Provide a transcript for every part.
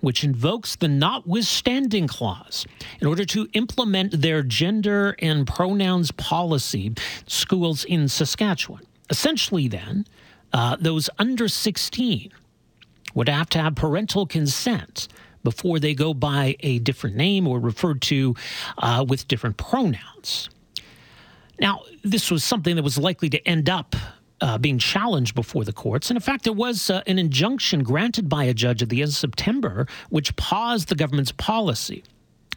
which invokes the notwithstanding clause in order to implement their gender and pronouns policy schools in Saskatchewan. Essentially, then, uh, those under 16 would have to have parental consent before they go by a different name or referred to uh, with different pronouns. Now, this was something that was likely to end up uh, being challenged before the courts. And in fact, there was uh, an injunction granted by a judge at the end of September which paused the government's policy.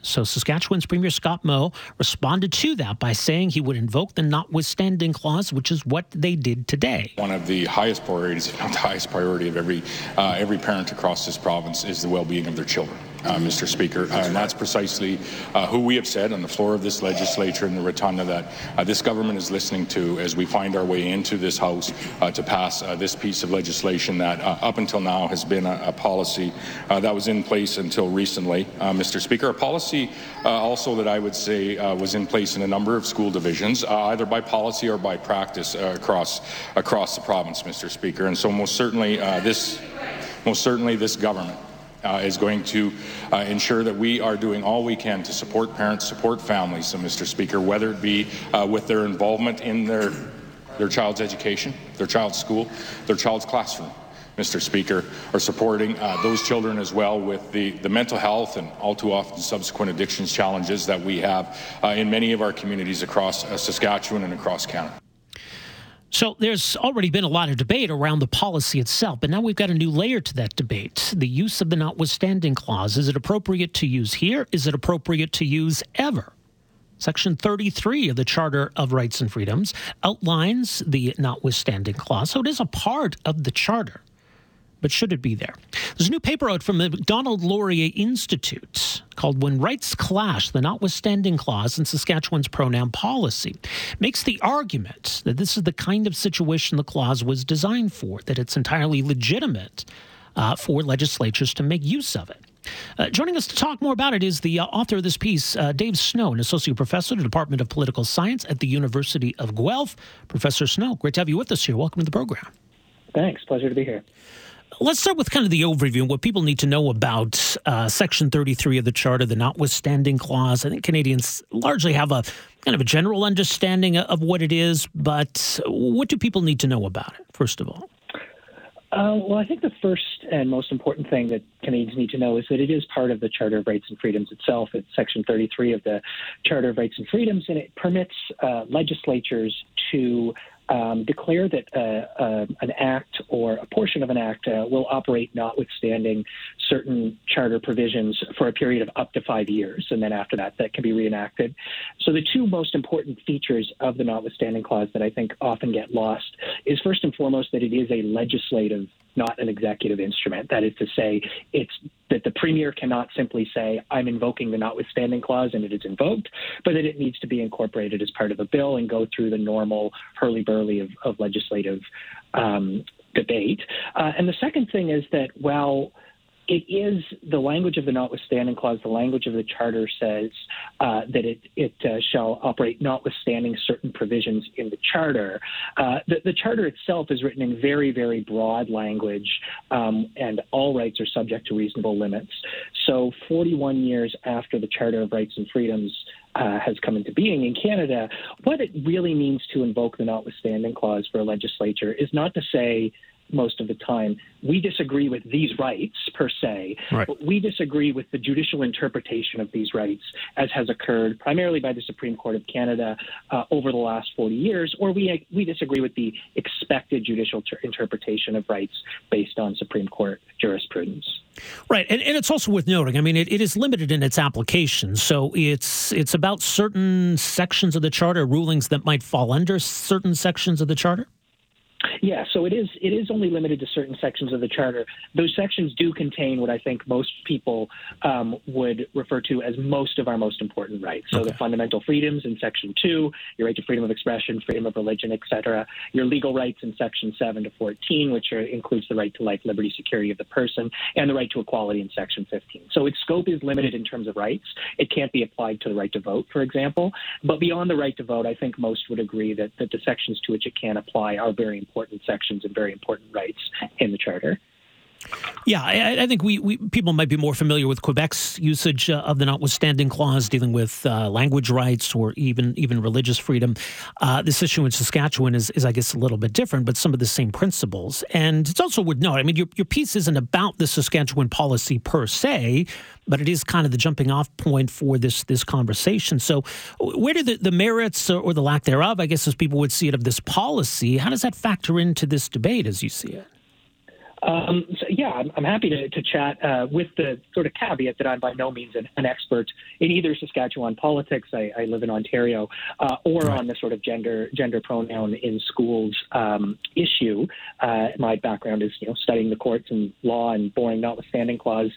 So Saskatchewan's Premier Scott Moe responded to that by saying he would invoke the notwithstanding clause, which is what they did today. One of the highest priorities, if not the highest priority of every uh, every parent across this province, is the well-being of their children uh, Mr. Speaker. Uh, and that's precisely uh, who we have said on the floor of this legislature in the rotunda that uh, this government is listening to as we find our way into this House uh, to pass uh, this piece of legislation that up until now has been a, a policy that was in place until recently, Mr. Speaker. A policy also that I would say was in place in a number of school divisions, either by policy or by practice across across the province, Mr. Speaker. And so most certainly this most certainly this government uh, is going to uh, ensure that we are doing all we can to support parents, support families, so Mr. Speaker, whether it be uh, with their involvement in their, their child's education, their child's school, their child's classroom. Mr. Speaker, or supporting uh, those children as well with the, the mental health and all too often subsequent addictions challenges that we have uh, in many of our communities across uh, Saskatchewan and across Canada. So there's already been a lot of debate around the policy itself, but now we've got a new layer to that debate. The use of the notwithstanding clause. Is it appropriate to use here? Is it appropriate to use ever? Section 33 of the Charter of Rights and Freedoms outlines the notwithstanding clause, so it is a part of the Charter but should it be there? There's a new paper out from the Macdonald Laurier Institute called When Rights Clash, the Notwithstanding Clause in Saskatchewan's Pronoun Policy. Makes the argument that this is the kind of situation the clause was designed for, that it's entirely legitimate uh, for legislatures to make use of it. Uh, joining us to talk more about it is the uh, author of this piece, uh, Dave Snow, an associate professor at the Department of Political Science at the University of Guelph. Professor Snow, great to have you with us here. Welcome to the program. Thanks. Pleasure to be here. Let's start with kind of the overview and what people need to know about uh, Section 33 of the Charter, the notwithstanding clause. I think Canadians largely have a kind of a general understanding of what it is, but what do people need to know about it, first of all? Uh, well, I think the first and most important thing that Canadians need to know is that it is part of the Charter of Rights and Freedoms itself. It's Section 33 of the Charter of Rights and Freedoms, and it permits uh, legislatures to um, declare that uh, uh, an act or a portion of an act uh, will operate notwithstanding certain charter provisions for a period of up to five years, and then after that, that can be reenacted. So the two most important features of the notwithstanding clause that I think often get lost is first and foremost that it is a legislative not an executive instrument. That is to say, it's that the premier cannot simply say, I'm invoking the notwithstanding clause and it is invoked, but that it needs to be incorporated as part of a bill and go through the normal hurly burly of, of legislative um, debate. Uh, and the second thing is that, well, it is the language of the notwithstanding clause. The language of the charter says uh, that it, it uh, shall operate notwithstanding certain provisions in the charter. Uh, the, the, charter itself is written in very, very broad language, um, and all rights are subject to reasonable limits. So, 41 years after the Charter of Rights and Freedoms uh, has come into being in Canada, what it really means to invoke the notwithstanding clause for a legislature is not to say most of the time. We disagree with these rights per se, right. but we disagree with the judicial interpretation of these rights as has occurred primarily by the Supreme Court of Canada uh, over the last 40 years, or we, we disagree with the expected judicial ter- interpretation of rights based on Supreme Court jurisprudence. Right, and, and it's also worth noting. I mean, it, it is limited in its application, so it's it's about certain sections of the charter, rulings that might fall under certain sections of the charter. Yeah, so it is it is only limited to certain sections of the charter. Those sections do contain what I think most people um, would refer to as most of our most important rights. So okay. the fundamental freedoms in Section Two, your right to freedom of expression, freedom of religion, etc. Your legal rights in Section Seven to Fourteen, which are, includes the right to life, liberty, security of the person, and the right to equality in Section Fifteen. So its scope is limited in terms of rights. It can't be applied to the right to vote, for example. But beyond the right to vote, I think most would agree that, that the sections to which it can apply are very important sections and very important rights in the Charter. Yeah, I, I think we, we, people might be more familiar with Quebec's usage uh, of the notwithstanding clause dealing with uh, language rights or even even religious freedom. Uh, this issue in Saskatchewan is, is, I guess, a little bit different, but some of the same principles. And it's also worth noting, I mean, your, your piece isn't about the Saskatchewan policy per se, but it is kind of the jumping off point for this this conversation. So, where do the, the merits or, or the lack thereof, I guess, as people would see it, of this policy, how does that factor into this debate as you see it? Um, so yeah, I'm, I'm, happy to, to chat uh, with the sort of caveat that I'm by no means an, an expert in either Saskatchewan politics. I, I live in Ontario, uh, or right. on the sort of gender gender pronoun in schools um, issue. Uh, my background is you know studying the courts and law and boring notwithstanding clause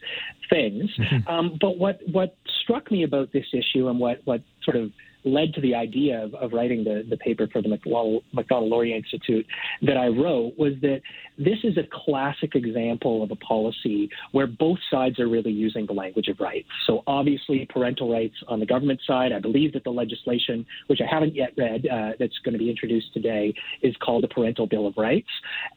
things. Mm-hmm. Um, but what what struck me about this issue and what what sort of led to the idea of, of writing the, the paper for the Macdonald-Laurier Institute that I wrote was that this is a classic example of a policy where both sides are really using the language of rights. So obviously, parental rights on the government side. I believe that the legislation, which I haven't yet read, uh, that's going to be introduced today, is called the Parental Bill of Rights.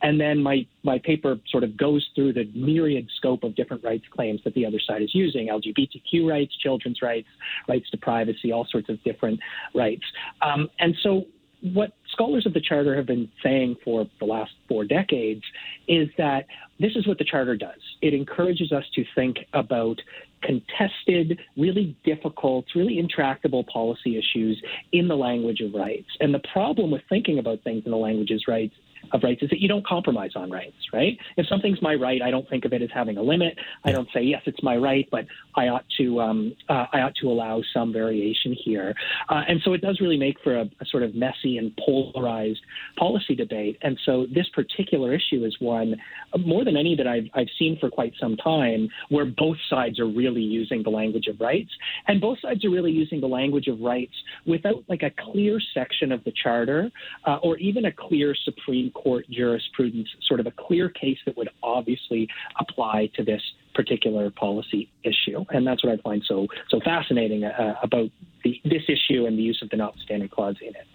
And then my my paper sort of goes through the myriad scope of different rights claims that the other side is using: LGBTQ rights, children's rights, rights to privacy, all sorts of different rights. Um, and so what scholars of the Charter have been saying for the last four decades is that this is what the Charter does. It encourages us to think about contested, really difficult, really intractable policy issues in the language of rights. And the problem with thinking about things in the language of rights of rights is that you don't compromise on rights, right? If something's my right, I don't think of it as having a limit. I don't say yes, it's my right, but I ought to um, uh, I ought to allow some variation here. Uh, and so it does really make for a, a, sort of messy and polarized policy debate. And so this particular issue is one more than any that I've, I've seen for quite some time, where both sides are really using the language of rights, and both sides are really using the language of rights without like a clear section of the charter uh, or even a clear Supreme Court jurisprudence, sort of a clear case that would obviously apply to this particular policy issue. And that's what I find so so fascinating uh, about the, this issue and the use of the notwithstanding clause in it.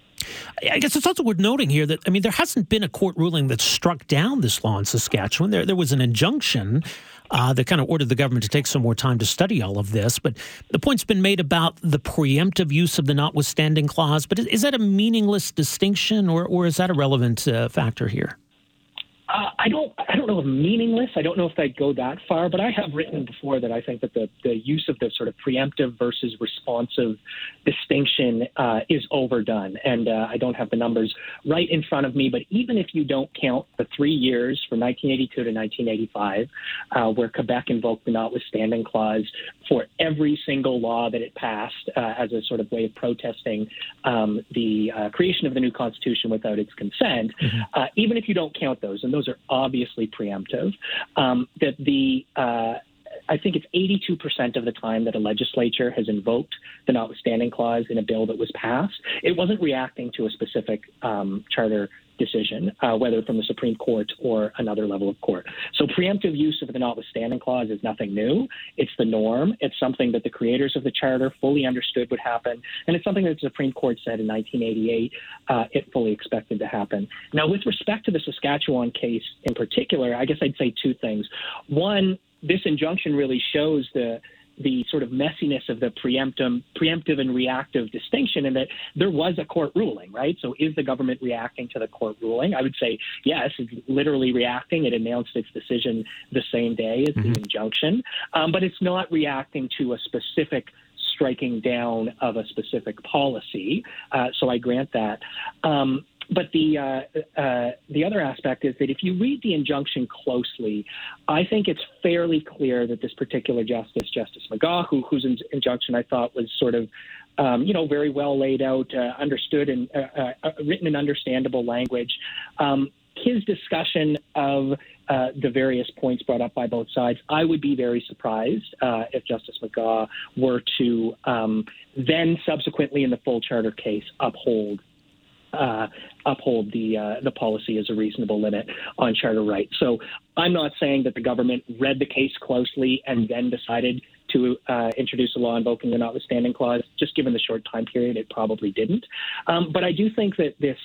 I guess it's also worth noting here that I mean there hasn't been a court ruling that struck down this law in Saskatchewan. There there was an injunction uh, that kind of ordered the government to take some more time to study all of this. But the point's been made about the preemptive use of the notwithstanding clause. But is, is that a meaningless distinction, or or is that a relevant uh, factor here? Uh, I don't. I don't know if meaningless. I don't know if I'd go that far, but I have written before that I think that the, the use of the sort of preemptive versus responsive distinction uh, is overdone, and uh, I don't have the numbers right in front of me. But even if you don't count the three years from 1982 to 1985, uh, where Quebec invoked the notwithstanding clause for every single law that it passed uh, as a sort of way of protesting um, the uh, creation of the new constitution without its consent, mm-hmm. even if you don't count those, and those those are obviously preemptive. Um, that the uh, I think it's 82% of the time that a legislature has invoked the notwithstanding clause in a bill that was passed. It wasn't reacting to a specific um, charter decision, uh, whether from the Supreme Court or another level of court. So preemptive use of the notwithstanding clause is nothing new. It's the norm. It's something that the creators of the charter fully understood would happen, and it's something that the Supreme Court said in 1988 uh, it fully expected to happen. Now, with respect to the Saskatchewan case in particular, I guess I'd say two things. One, this injunction really shows the the sort of messiness of the preemptive, preemptive and reactive distinction in that there was a court ruling, right? So is the government reacting to the court ruling? I would say yes, it's literally reacting. It announced its decision the same day as mm-hmm. the injunction, um, but it's not reacting to a specific striking down of a specific policy. Uh, so I grant that. Um, but the uh, uh, the other aspect is that if you read the injunction closely, I think it's fairly clear that this particular justice, Justice Megaw, who, whose injunction I thought was sort of um, you know, very well laid out, uh, understood, and uh, uh, uh, written in understandable language. Um, his discussion of uh, the various points brought up by both sides, I would be very surprised uh, if Justice Megaw were to um, then subsequently in the full charter case uphold uh, uphold the uh, the policy as a reasonable limit on charter rights. So I'm not saying that the government read the case closely and then decided to uh, introduce a law invoking the notwithstanding clause. Just given the short time period, it probably didn't. Um, but I do think that this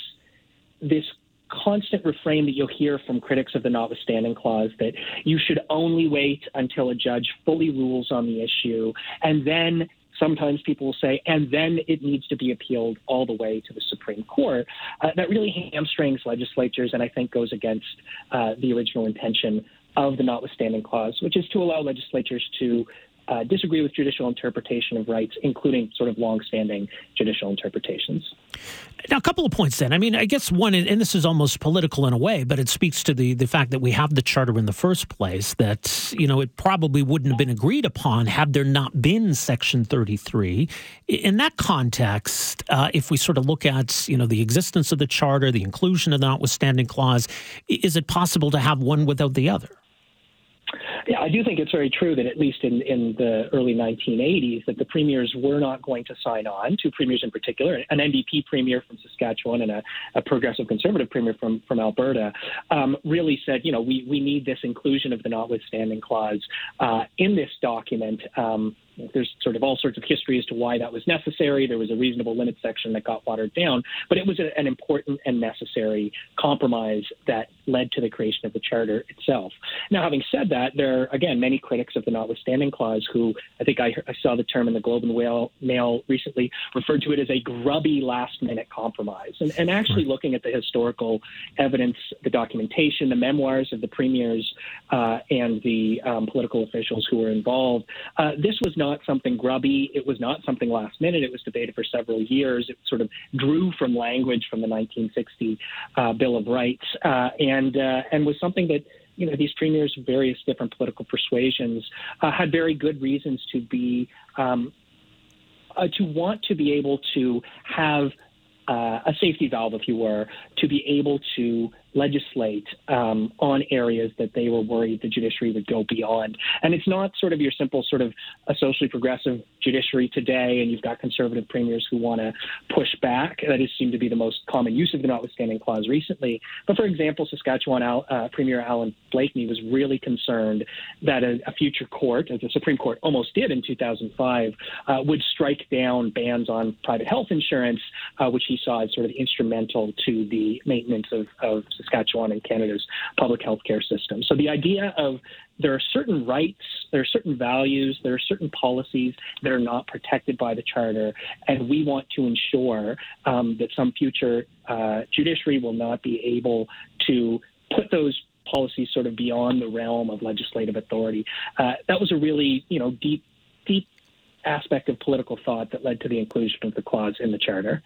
this constant refrain that you'll hear from critics of the notwithstanding clause that you should only wait until a judge fully rules on the issue and then sometimes people will say, and then it needs to be appealed all the way to the Supreme Court. Uh, that really hamstrings legislatures and I think goes against uh, the original intention of the notwithstanding clause, which is to allow legislatures to uh, disagree with judicial interpretation of rights, including sort of longstanding judicial interpretations. Now, a couple of points then. I mean, I guess one, and this is almost political in a way, but it speaks to the, the fact that we have the charter in the first place, that, you know, it probably wouldn't have been agreed upon had there not been Section 33. In that context, uh, if we sort of look at, you know, the existence of the charter, the inclusion of the notwithstanding clause, is it possible to have one without the other? Yeah, I do think it's very true that at least in, in the early 1980s, that the premiers were not going to sign on. Two premiers in particular, an NDP premier from Saskatchewan and a, a progressive conservative premier from from Alberta, um, really said, you know, we we need this inclusion of the notwithstanding clause uh, in this document. Um, there's sort of all sorts of history as to why that was necessary. There was a reasonable limit section that got watered down, but it was a, an important and necessary compromise that led to the creation of the charter itself. Now, having said that, there are again many critics of the notwithstanding clause who I think I, I saw the term in the Globe and Mail recently referred to it as a grubby last minute compromise. And, and actually right. looking at the historical evidence, the documentation, the memoirs of the premiers uh, and the um, political officials who were involved, uh, this was not not something grubby. It was not something last minute. It was debated for several years. It sort of drew from language from the 1960 uh, Bill of Rights, uh, and uh, and was something that you know these premiers, of various different political persuasions, uh, had very good reasons to be um, uh, to want to be able to have uh, a safety valve, if you were, to be able to legislate um, on areas that they were worried the judiciary would go beyond. And it's not sort of your simple sort of a socially progressive judiciary today, and you've got conservative premiers who want to push back. That has seemed to be the most common use of the notwithstanding clause recently. But for example, Saskatchewan uh, Premier Allan Blakeney was really concerned that a, a, future court, as the Supreme Court almost did in 2005, uh, would strike down bans on private health insurance, uh, which he saw as sort of instrumental to the maintenance of, of Saskatchewan and Canada's public health care system. So the idea of there are certain rights, there are certain values, there are certain policies that are not protected by the Charter, and we want to ensure um, that some future uh, judiciary will not be able to put those policies sort of beyond the realm of legislative authority. Uh, that was a really, you know, deep, deep aspect of political thought that led to the inclusion of the clause in the Charter.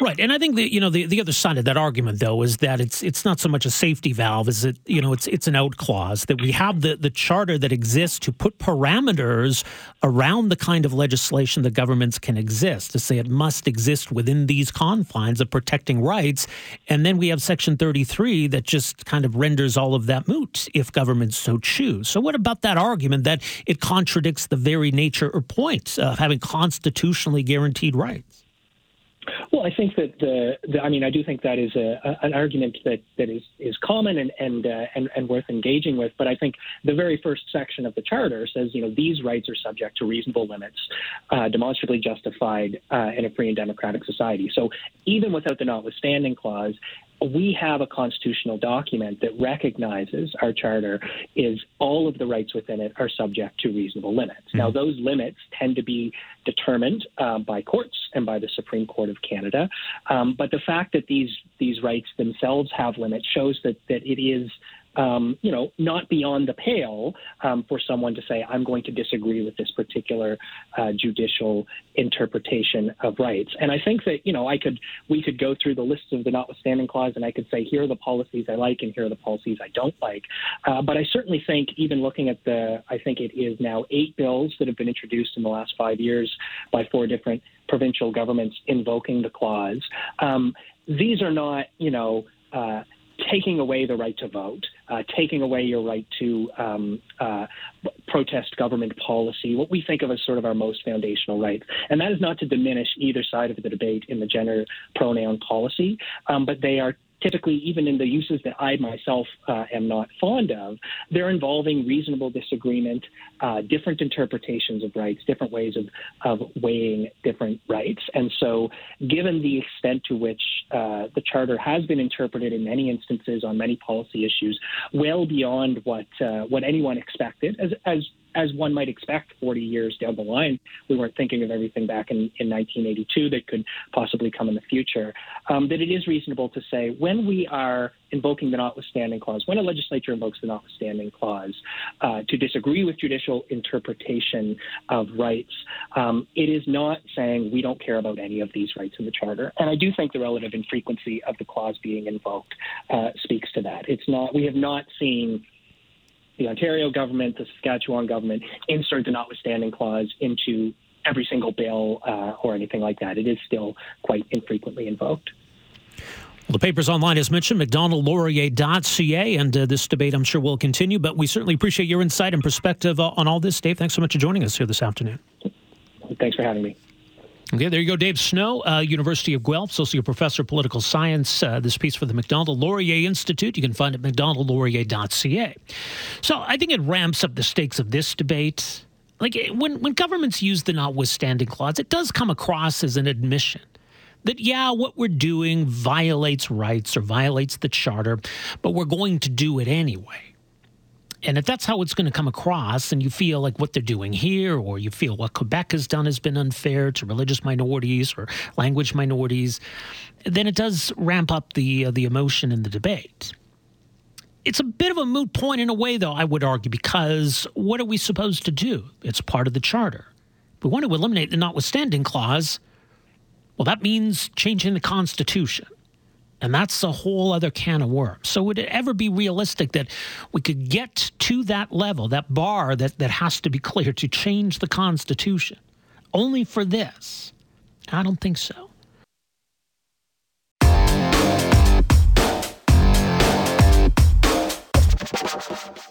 Right, and I think that you know the, the other side of that argument though is that it's it's not so much a safety valve as it you know it's it's an out clause that we have the the charter that exists to put parameters around the kind of legislation that governments can exist to say it must exist within these confines of protecting rights, and then we have Section thirty three that just kind of renders all of that moot if governments so choose. So what about that argument that it contradicts the very nature or point of having constitutionally guaranteed rights? Well, I think that the, the I mean, I do think that is a, a, an argument that, that is, is common and and, uh, and and worth engaging with. But I think the very first section of the charter says, you know, these rights are subject to reasonable limits, uh, demonstrably justified uh, in a free and democratic society. So even without the notwithstanding clause, we have a constitutional document that recognizes our charter is all of the rights within it are subject to reasonable limits. Mm-hmm. Now, those limits tend to be determined um, by courts and by the Supreme Court of Canada, um, but the fact that these these rights themselves have limits shows that that it is um, you know, not beyond the pale um, for someone to say, I'm going to disagree with this particular uh, judicial interpretation of rights. And I think that, you know, I could, we could go through the list of the notwithstanding clause and I could say, here are the policies I like and here are the policies I don't like. Uh, but I certainly think, even looking at the, I think it is now eight bills that have been introduced in the last five years by four different provincial governments invoking the clause. Um, these are not, you know, uh, taking away the right to vote, uh, taking away your right to um, uh, protest government policy, what we think of as sort of our most foundational rights. And that is not to diminish either side of the debate in the gender pronoun policy, um, but they are typically, even in the uses that I myself uh, am not fond of, they're involving reasonable disagreement, uh, different interpretations of rights, different ways of, of weighing different rights. And so, given the extent to which uh, the Charter has been interpreted in many instances on many policy issues, well beyond what uh, what anyone expected, as, as as one might expect 40 years down the line. We weren't thinking of everything back in, in 1982 that could possibly come in the future. Um, that it is reasonable to say when we are invoking the notwithstanding clause, when a legislature invokes the notwithstanding clause uh, to disagree with judicial interpretation of rights, um, it is not saying we don't care about any of these rights in the Charter. And I do think the relative infrequency of the clause being invoked uh, speaks to that. It's not, we have not seen the Ontario government, the Saskatchewan government insert the notwithstanding clause into every single bill uh, or anything like that. It is still quite infrequently invoked. Well, the paper's online, as mentioned, macdonaldlaurier.ca, and uh, this debate, I'm sure, will continue. But we certainly appreciate your insight and perspective uh, on all this, Dave. Thanks so much for joining us here this afternoon. Thanks for having me. Okay, there you go, Dave Snow, uh, University of Guelph, Associate Professor of Political Science. Uh, this piece for the Macdonald Laurier Institute. You can find it at macdonaldlaurier.ca. So I think it ramps up the stakes of this debate. Like when, when governments use the notwithstanding clause, it does come across as an admission that, yeah, what we're doing violates rights or violates the charter, but we're going to do it anyway. And if that's how it's going to come across, and you feel like what they're doing here, or you feel what Quebec has done has been unfair to religious minorities or language minorities, then it does ramp up the uh, the emotion in the debate. It's a bit of a moot point in a way, though, I would argue, because what are we supposed to do? It's part of the charter. We want to eliminate the notwithstanding clause, well, that means changing the Constitution. And that's a whole other can of worms. So, would it ever be realistic that we could get to that level, that bar that, that has to be clear to change the Constitution only for this? I don't think so.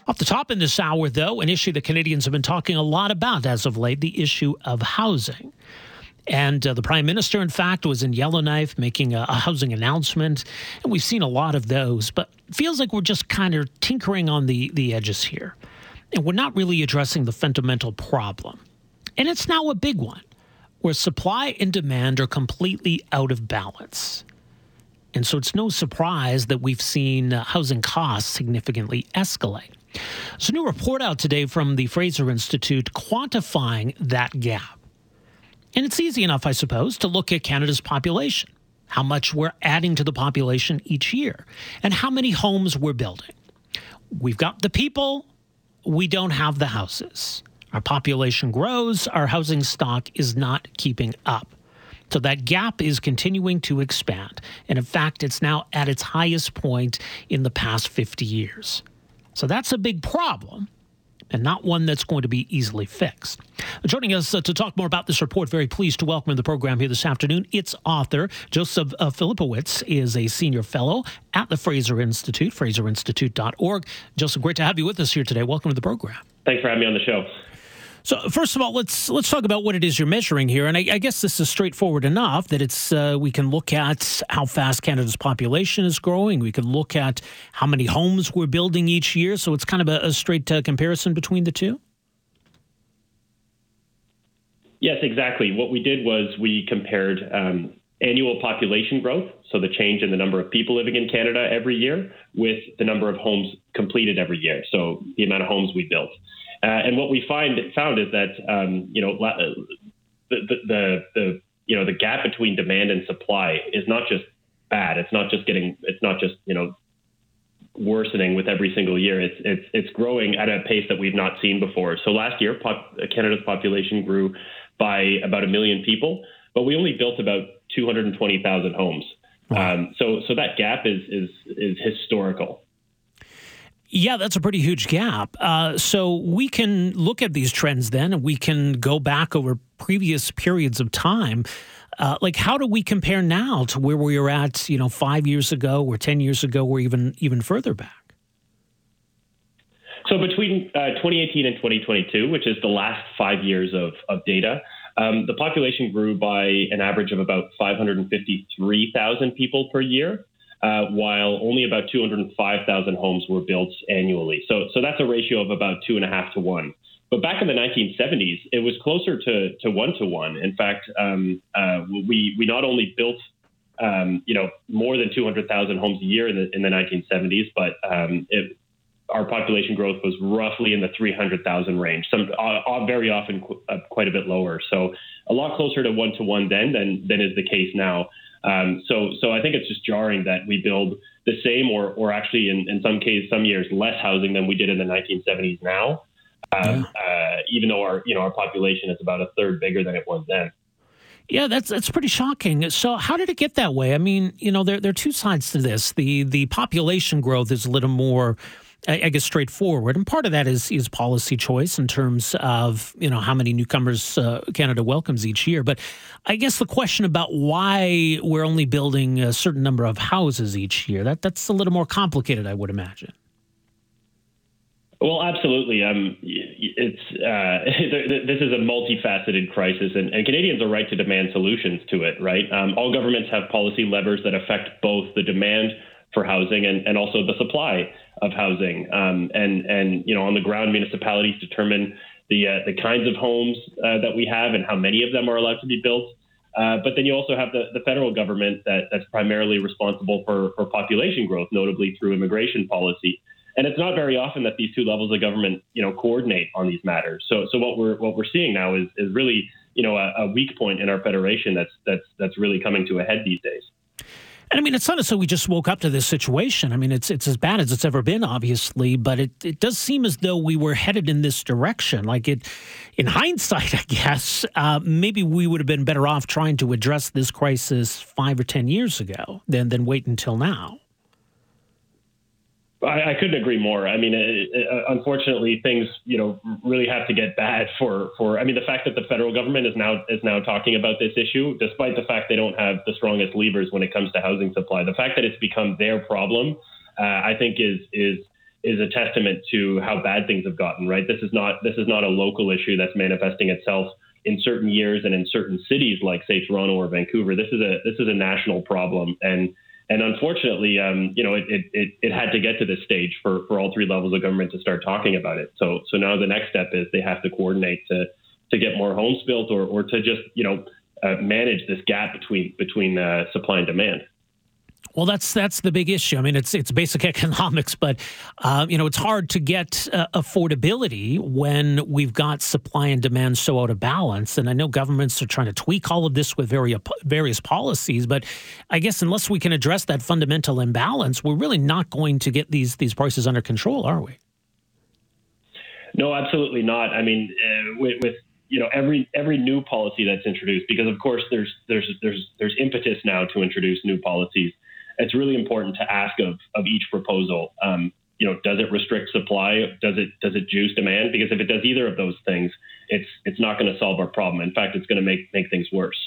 Off the top in this hour, though, an issue that Canadians have been talking a lot about as of late the issue of housing. And uh, the prime minister, in fact, was in Yellowknife making a, a, housing announcement. And we've seen a lot of those, but feels like we're just kind of tinkering on the, the edges here. And we're not really addressing the fundamental problem. And it's now a big one where supply and demand are completely out of balance. And so it's no surprise that we've seen uh, housing costs significantly escalate. There's a new report out today from the Fraser Institute quantifying that gap. And it's easy enough, I suppose, to look at Canada's population, how much we're adding to the population each year, and how many homes we're building. We've got the people, we don't have the houses. Our population grows, our housing stock is not keeping up. So that gap is continuing to expand. And in fact, it's now at its highest point in the past 50 years. So that's a big problem and not one that's going to be easily fixed. Joining us uh, to talk more about this report, very pleased to welcome in the program here this afternoon. Its author, Josef uh, Filipowicz, is a senior fellow at the Fraser Institute, fraserinstitute.org. Josef, great to have you with us here today. Welcome to the program. Thanks for having me on the show. So first of all, let's let's talk about what it is you're measuring here, and I, I guess this is straightforward enough that it's uh, we can look at how fast Canada's population is growing. We can look at how many homes we're building each year. So it's kind of a, a straight uh, comparison between the two. Yes, exactly. What we did was we compared um, annual population growth, so the change in the number of people living in Canada every year, with the number of homes completed every year, so the amount of homes we built. Uh, and what we find found is that um, you know the, the, the the you know the gap between demand and supply is not just bad. It's not just getting. It's not just you know worsening with every single year. It's it's it's growing at a pace that we've not seen before. So last year, pop, Canada's population grew by about a million people, but we only built about 220,000 homes. Wow. Um, so so that gap is is is historical. Yeah, that's a pretty huge gap. Uh, so we can look at these trends then, and we can go back over previous periods of time. Uh, like, how do we compare now to where we were at, you know, five years ago, or ten years ago, or even even further back? So between uh, 2018 and 2022, which is the last five years of, of data, um, the population grew by an average of about 553,000 people per year uh, while only about 205,000 homes were built annually. So, so that's a ratio of about two and a half to one. But back in the 1970s, it was closer to, to one to one. In fact, um, uh, we, we not only built um, you know more than 200,000 homes a year in the, in the 1970s, but um, it, our population growth was roughly in the 300,000 range, some uh, very often qu- uh, quite a bit lower. So a lot closer to one to one then than than is the case now. Um, so, so I think it's just jarring that we build the same, or, or actually in, in some cases, some years less housing than we did in the 1970s now. Um, yeah. uh, even though our, you know, our population is about a third bigger than it was then. Yeah, that's that's pretty shocking. So, how did it get that way? I mean, you know, there there are two sides to this. The the population growth is a little more I guess straightforward, and part of that is is policy choice in terms of you know how many newcomers uh, Canada welcomes each year. But I guess the question about why we're only building a certain number of houses each year that that's a little more complicated, I would imagine. Well, absolutely. Um, it's uh, this is a multifaceted crisis, and, and, Canadians are right to demand solutions to it. Right, um, all governments have policy levers that affect both the demand for housing and, and also the supply of housing. Um, and and you know on the ground, municipalities determine the uh, the kinds of homes uh, that we have and how many of them are allowed to be built. Uh, but then you also have the, the federal government that, that's primarily responsible for, for population growth, notably through immigration policy. And it's not very often that these two levels of government, you know, coordinate on these matters. So, so what we're what we're seeing now is is really, you know, a, a weak point in our federation that's that's that's really coming to a head these days. And I mean, it's not as though we just woke up to this situation. I mean, it's it's as bad as it's ever been, obviously, but it, it does seem as though we were headed in this direction. Like it, in hindsight, I guess uh, maybe we would have been better off trying to address this crisis five or ten years ago than than wait until now. I, I couldn't agree more. I mean, it, it, unfortunately, things you know really have to get bad for for. I mean, the fact that the federal government is now is now talking about this issue, despite the fact they don't have the strongest levers when it comes to housing supply, the fact that it's become their problem, uh, I think is is is a testament to how bad things have gotten. Right. This is not this is not a local issue that's manifesting itself in certain years and in certain cities like say Toronto or Vancouver. This is a this is a national problem and and unfortunately, um, you know, it, it, it, had to get to this stage for, for all three levels of government to start talking about it. So so now the next step is they have to coordinate to to get more homes built or, or to just you know uh, manage this gap between between uh, supply and demand. Well, that's that's the big issue. I mean, it's it's basic economics, but uh, you know, it's hard to get uh, affordability when we've got supply and demand so out of balance. And I know governments are trying to tweak all of this with various various policies, but I guess unless we can address that fundamental imbalance, we're really not going to get these these prices under control, are we? No, absolutely not. I mean, uh, with, with you know every every new policy that's introduced because of course there's there's there's there's impetus now to introduce new policies it's really important to ask of, of each proposal. Um, you know, does it restrict supply? Does it does it juice demand? Because if it does either of those things, it's it's not going to solve our problem. In fact, it's going to make make things worse.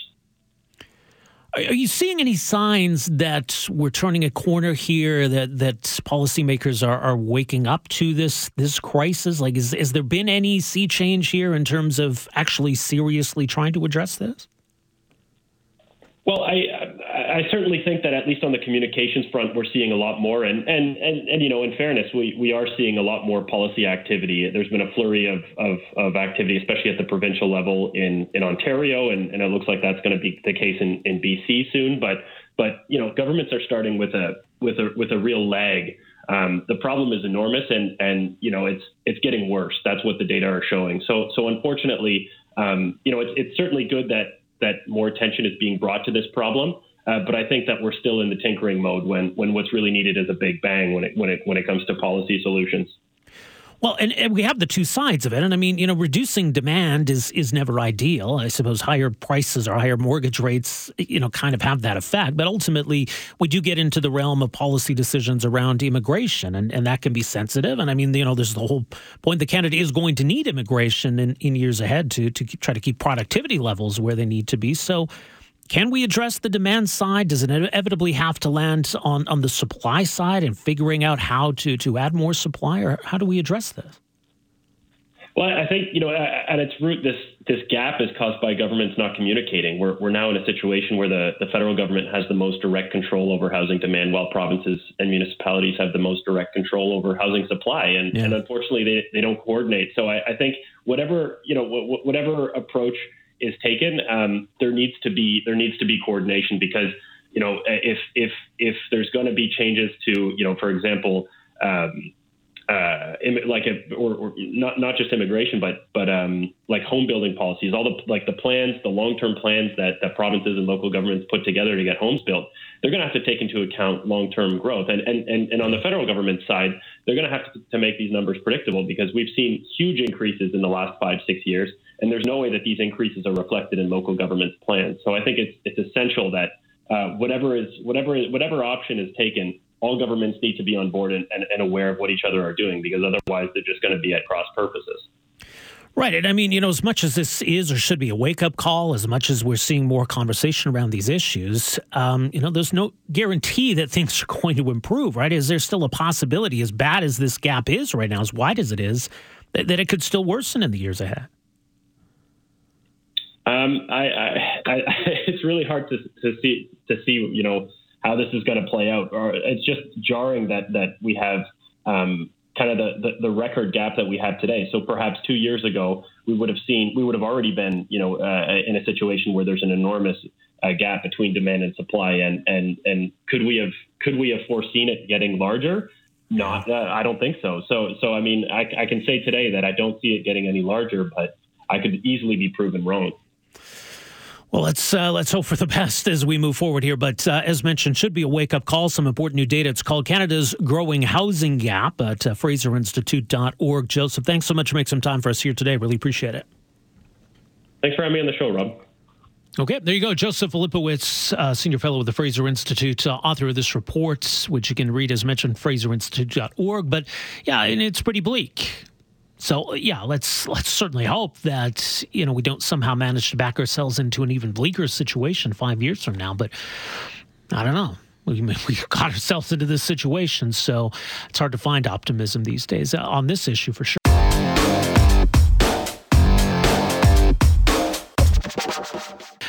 Are you seeing any signs that we're turning a corner here? That that policymakers are, are waking up to this this crisis? Like, is has there been any sea change here in terms of actually seriously trying to address this? Well, I, I certainly think that at least on the communications front, we're seeing a lot more. And, and, and, and you know, in fairness, we, we are seeing a lot more policy activity. There's been a flurry of, of, of activity, especially at the provincial level in, in Ontario. And, and it looks like that's going to be the case in, in BC soon. But, but, you know, governments are starting with a, with a, with a real lag. Um, the problem is enormous and, and, you know, it's, it's getting worse. That's what the data are showing. So, so unfortunately, um, you know, it's, it's certainly good that that more attention is being brought to this problem. Uh, but I think that we're still in the tinkering mode when when what's really needed is a big bang when it when it when it comes to policy solutions. Well, and, and, we have the two sides of it. And I mean, you know, reducing demand is is never ideal. I suppose higher prices or higher mortgage rates, you know, kind of have that effect. But ultimately, we do get into the realm of policy decisions around immigration, and, and that can be sensitive. And I mean, you know, there's the whole point that Canada is going to need immigration in, in years ahead to, to try to keep productivity levels where they need to be. So, can we address the demand side? Does it inevitably have to land on, on the supply side and figuring out how to, to add more supply, or how do we address this? Well, I think you know at its root, this this gap is caused by governments not communicating. We're we're now in a situation where the, the federal government has the most direct control over housing demand, while provinces and municipalities have the most direct control over housing supply, and, yeah. and unfortunately they, they don't coordinate. So I, I think whatever you know whatever approach is taken, um, there needs to be there needs to be coordination because you know if if if there's going to be changes to you know for example um, uh, like a, or, or, not not just immigration but but um, like home building policies all the like the plans the long term plans that that provinces and local governments put together to get homes built they're going to have to take into account long term growth and, and and and on the federal government side they're going to have to, make these numbers predictable because we've seen huge increases in the last five six years and there's no way that these increases are reflected in local government's plans. So I think it's it's essential that uh, whatever is whatever whatever option is taken, all governments need to be on board and, and, and aware of what each other are doing because otherwise they're just going to be at cross purposes. Right. And I mean, you know, as much as this is or should be a wake up call, as much as we're seeing more conversation around these issues, um, you know, there's no guarantee that things are going to improve, right? Is there still a possibility, as bad as this gap is right now, as wide as it is, that, that it could still worsen in the years ahead? Um, I, I, I, it's really hard to, to see to see you know how this is going to play out. Or it's just jarring that that we have um, kind of the, the, the record gap that we have today. So perhaps two years ago we would have seen we would have already been you know uh, in a situation where there's an enormous uh, gap between demand and supply. And and and could we have could we have foreseen it getting larger? Not, uh, I don't think so. So so I mean I, I can say today that I don't see it getting any larger, but I could easily be proven wrong. Well, let's uh, let's hope for the best as we move forward here. But uh, as mentioned, should be a wake up call. Some important new data. It's called Canada's Growing Housing Gap at uh, FraserInstitute.org. Josef, thanks so much for making some time for us here today. Really appreciate it. Thanks for having me on the show, Rob. Okay, there you go. Josef Filipowicz, uh, senior fellow with the Fraser Institute, uh, author of this report, which you can read as mentioned, FraserInstitute.org. But yeah, and it's pretty bleak. So yeah, let's let's certainly hope that you know we don't somehow manage to back ourselves into an even bleaker situation five years from now. But I don't know. We, we got ourselves into this situation, so it's hard to find optimism these days uh, on this issue for sure.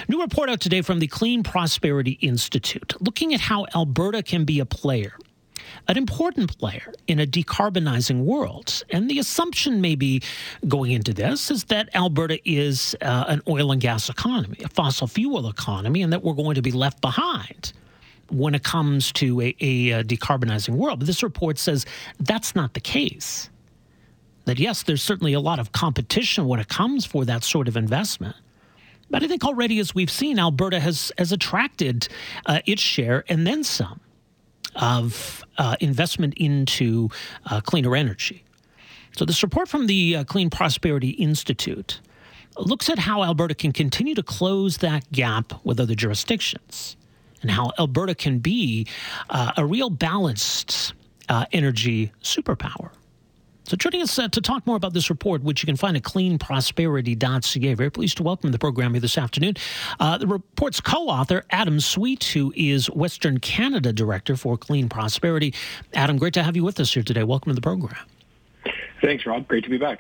New report out today from the Clean Prosperity Institute looking at how Alberta can be a player an important player in a decarbonizing world. And the assumption, maybe going into this, is that Alberta is uh, an oil and gas economy, a fossil fuel economy, and that we're going to be left behind when it comes to a, a, a decarbonizing world. But this report says that's not the case. That yes, there's certainly a lot of competition when it comes for that sort of investment. But I think already, as we've seen, Alberta has has attracted uh, its share and then some of uh, investment into uh, cleaner energy. So, this report from the uh, Clean Prosperity Institute looks at how Alberta can continue to close that gap with other jurisdictions and how Alberta can be uh, a real balanced uh, energy superpower. So, joining us uh, to talk more about this report, which you can find at cleanprosperity.ca, very pleased to welcome the program here this afternoon. Uh, the report's co author, Adam Sweet, who is Western Canada Director for Clean Prosperity. Adam, great to have you with us here today. Welcome to the program. Thanks, Rob. Great to be back.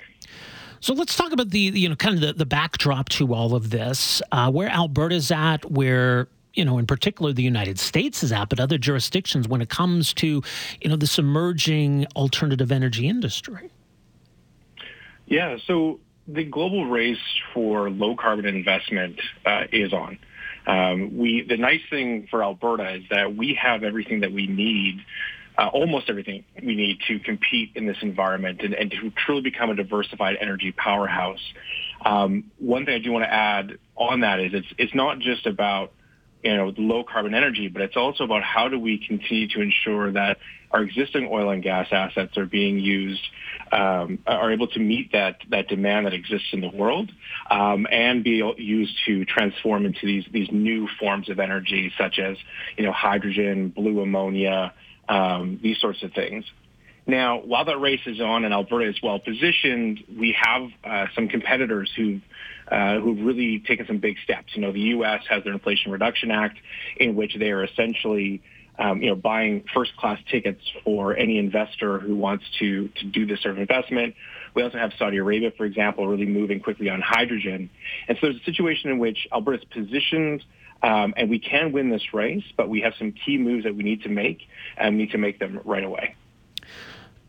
So let's talk about the you know kind of the, the backdrop to all of this, uh, where Alberta's at, where you know, in particular, the United States is at, but other jurisdictions when it comes to, you know, this emerging alternative energy industry? Yeah, so the global race for low carbon investment uh, is on. Um, we the nice thing for Alberta is that we have everything that we need, uh, almost everything we need to compete in this environment and, and to truly become a diversified energy powerhouse. Um, one thing I do want to add on that is it's it's not just about you know, low carbon energy, but it's also about how do we continue to ensure that our existing oil and gas assets are being used, um, are able to meet that that demand that exists in the world, um, and be used to transform into these these new forms of energy, such as you know hydrogen, blue ammonia, um, these sorts of things. Now, while that race is on and Alberta is well positioned, we have uh, some competitors who've uh, who've really taken some big steps. You know, the U.S. has their Inflation Reduction Act, in which they are essentially, um, you know, buying first-class tickets for any investor who wants to to do this sort of investment. We also have Saudi Arabia, for example, really moving quickly on hydrogen. And so there's a situation in which Alberta's positioned um, and we can win this race, but we have some key moves that we need to make, and we need to make them right away.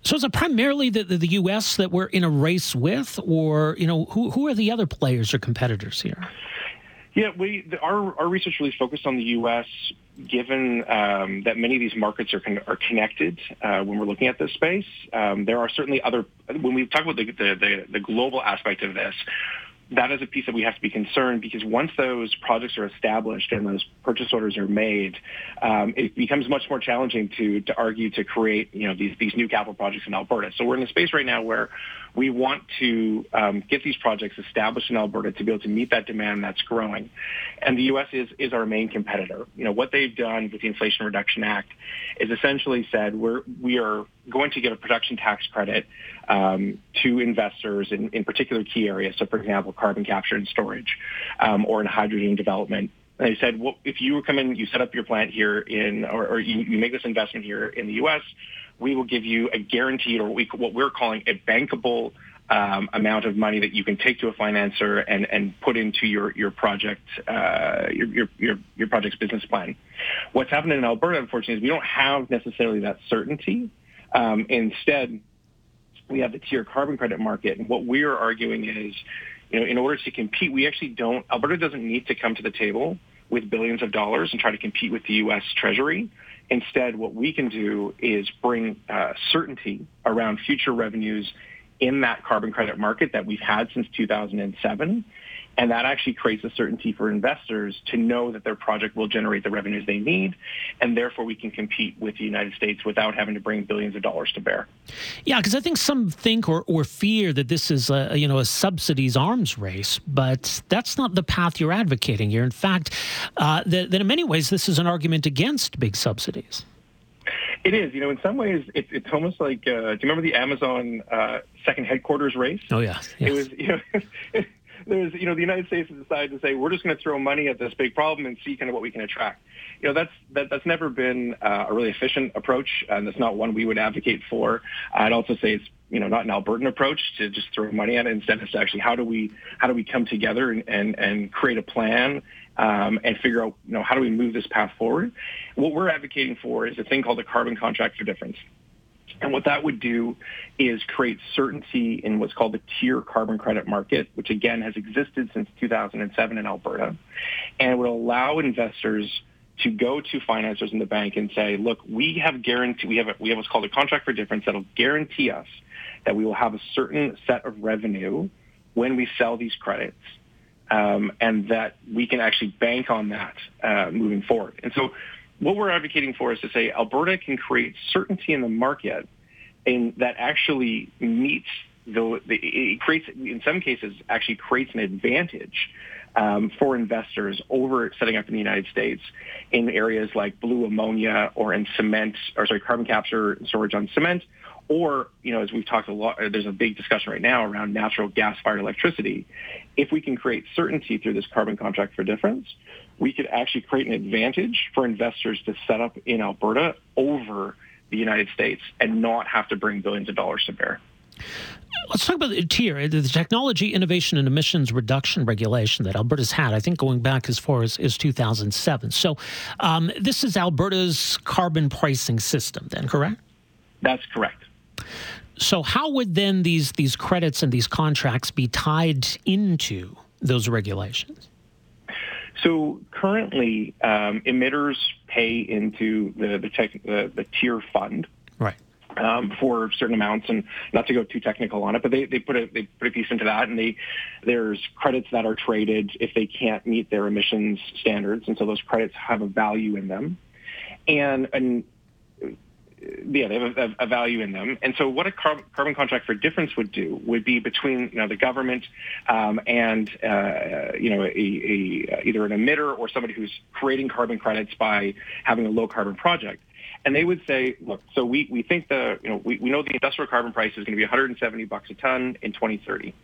So is it primarily the, the, the, U.S. that we're in a race with, or you know, who who are the other players or competitors here? Yeah, we the, our our research really focused on the U.S. Given um, that many of these markets are con- are connected uh, when we're looking at this space, um, there are certainly other. When we talk about the, the the global aspect of this, that is a piece that we have to be concerned because once those projects are established and those purchase orders are made, um, it becomes much more challenging to to argue to create you know these these new capital projects in Alberta. So we're in a space right now where we want to um, get these projects established in Alberta to be able to meet that demand that's growing, and the U.S. is is our main competitor. You know what they've done with the Inflation Reduction Act is essentially said we're we are going to give a production tax credit um, to investors in, in particular key areas. So, for example, carbon capture and storage, um, or in hydrogen development. And they said, well, if you come in, you set up your plant here in, or, or you, you, make this investment here in the U.S., we will give you a guaranteed, or what we're calling a bankable um, amount of money that you can take to a financer and, and put into your your project uh, your, your, your your project's business plan. What's happened in Alberta, unfortunately, is we don't have necessarily that certainty. Um, instead, we have the tier carbon credit market. And what we're arguing is, you know, in order to compete, we actually don't, Alberta doesn't need to come to the table with billions of dollars and try to compete with the U.S. Treasury. Instead, what we can do is bring uh, certainty around future revenues in that carbon credit market that we've had since 2007 and that actually creates a certainty for investors to know that their project will generate the revenues they need. And therefore, we can compete with the United States without having to bring billions of dollars to bear. Yeah, because I think some think or, or fear that this is a, you know, a subsidies arms race, but that's not the path you're advocating here. In fact, uh, that, that in many ways, this is an argument against big subsidies. It is. You know, in some ways, it, it's almost like. Uh, do you remember the Amazon uh, second headquarters race? Oh yeah. Yes. It was. You know, there's, you know, the United States has decided to say we're just going to throw money at this big problem and see kind of what we can attract. You know, that's that, that's never been uh, a really efficient approach, and that's not one we would advocate for. I'd also say it's you know not an Albertan approach to just throw money at it. Instead, it's actually how do we how do we come together and and, and create a plan um, and figure out you know how do we move this path forward. What we're advocating for is a thing called the carbon contract for difference. And what that would do is create certainty in what's called the tier carbon credit market, which again has existed since 2007 in Alberta, and would allow investors to go to financiers in the bank and say, look, we have guarantee, we have, a, we have what's called a contract for difference that'll guarantee us that we will have a certain set of revenue when we sell these credits. Um, and that we can actually bank on that uh, moving forward. And so what we're advocating for is to say Alberta can create certainty in the market and that actually meets the, the it creates in some cases actually creates an advantage um, for investors over setting up in the United States in areas like blue ammonia or in cement or sorry carbon capture and storage on cement or you know as we've talked a lot there's a big discussion right now around natural gas fired electricity. If we can create certainty through this carbon contract for difference we could actually create an advantage for investors to set up in Alberta over the United States and not have to bring billions of dollars to bear. Let's talk about the tier, the Technology Innovation and Emissions Reduction Regulation that Alberta's had, I think going back as far as, as 2007. So um, this is Alberta's carbon pricing system, then, correct? That's correct. So how would then these, these credits and these contracts be tied into those regulations? So currently, um, emitters pay into the the, tech, the the tier fund, right? um, for certain amounts, and not to go too technical on it, but they, they put a they put a piece into that, and they there's credits that are traded if they can't meet their emissions standards, and so those credits have a value in them, and and yeah, they have a, a, value in them. And so what a car- carbon contract for difference would do would be between you know the government um, and uh, you know a, a, either an emitter or somebody who's creating carbon credits by having a low carbon project. And they would say, look, so we, we think the, you know, we, we know the industrial carbon price is going to be 170 bucks a ton in 2030.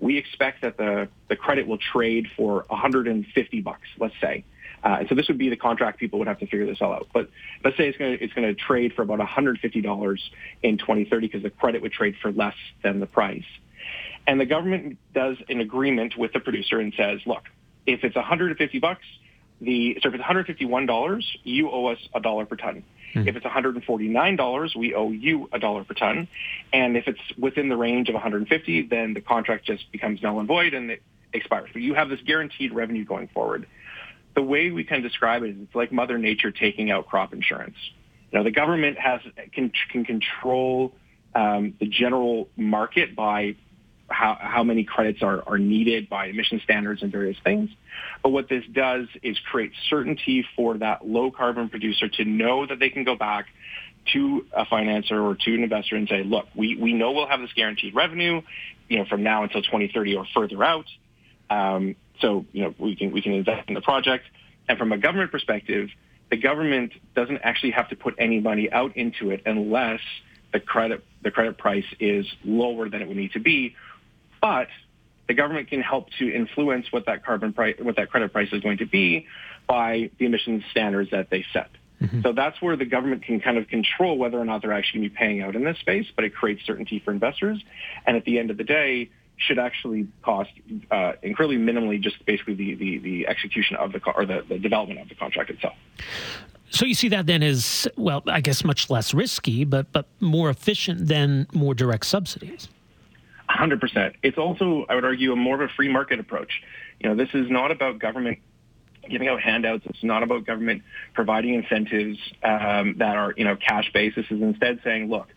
We expect that the, the credit will trade for 150 bucks, let's say. Uh, and so this would be the contract people would have to figure this all out. But let's say it's going to, it's going to trade for about $150 in 2030 because the credit would trade for less than the price. And the government does an agreement with the producer and says, look, if it's 150 bucks, the so if it's $151, you owe us a dollar per ton. Hmm. If it's $149, we owe you a dollar per ton. And if it's within the range of 150, then the contract just becomes null and void and it expires. But you have this guaranteed revenue going forward. The way we can describe it is it's like Mother Nature taking out crop insurance. You know, the government has can, can control um, the general market by how, how many credits are, are needed by emission standards and various things. But what this does is create certainty for that low carbon producer to know that they can go back to a financer or to an investor and say, look, we, we know we'll have this guaranteed revenue, you know, from now until 2030 or further out. Um, so, you know, we can, we can invest in the project. And from a government perspective, the government doesn't actually have to put any money out into it unless the credit, the credit price is lower than it would need to be but the government can help to influence what that carbon price, what that credit price is going to be by the emissions standards that they set. Mm-hmm. So that's where the government can kind of control whether or not they're actually going to be paying out in this space, but it creates certainty for investors. And at the end of the day, should actually cost uh, incredibly minimally just basically the, the, the execution of the or the, the development of the contract itself. So you see that then as well, I guess much less risky, but but more efficient than more direct subsidies. 100%. It's also, I would argue, a more of a free market approach. You know, this is not about government giving out handouts. It's not about government providing incentives um, that are, you know, cash based. This is instead saying, look,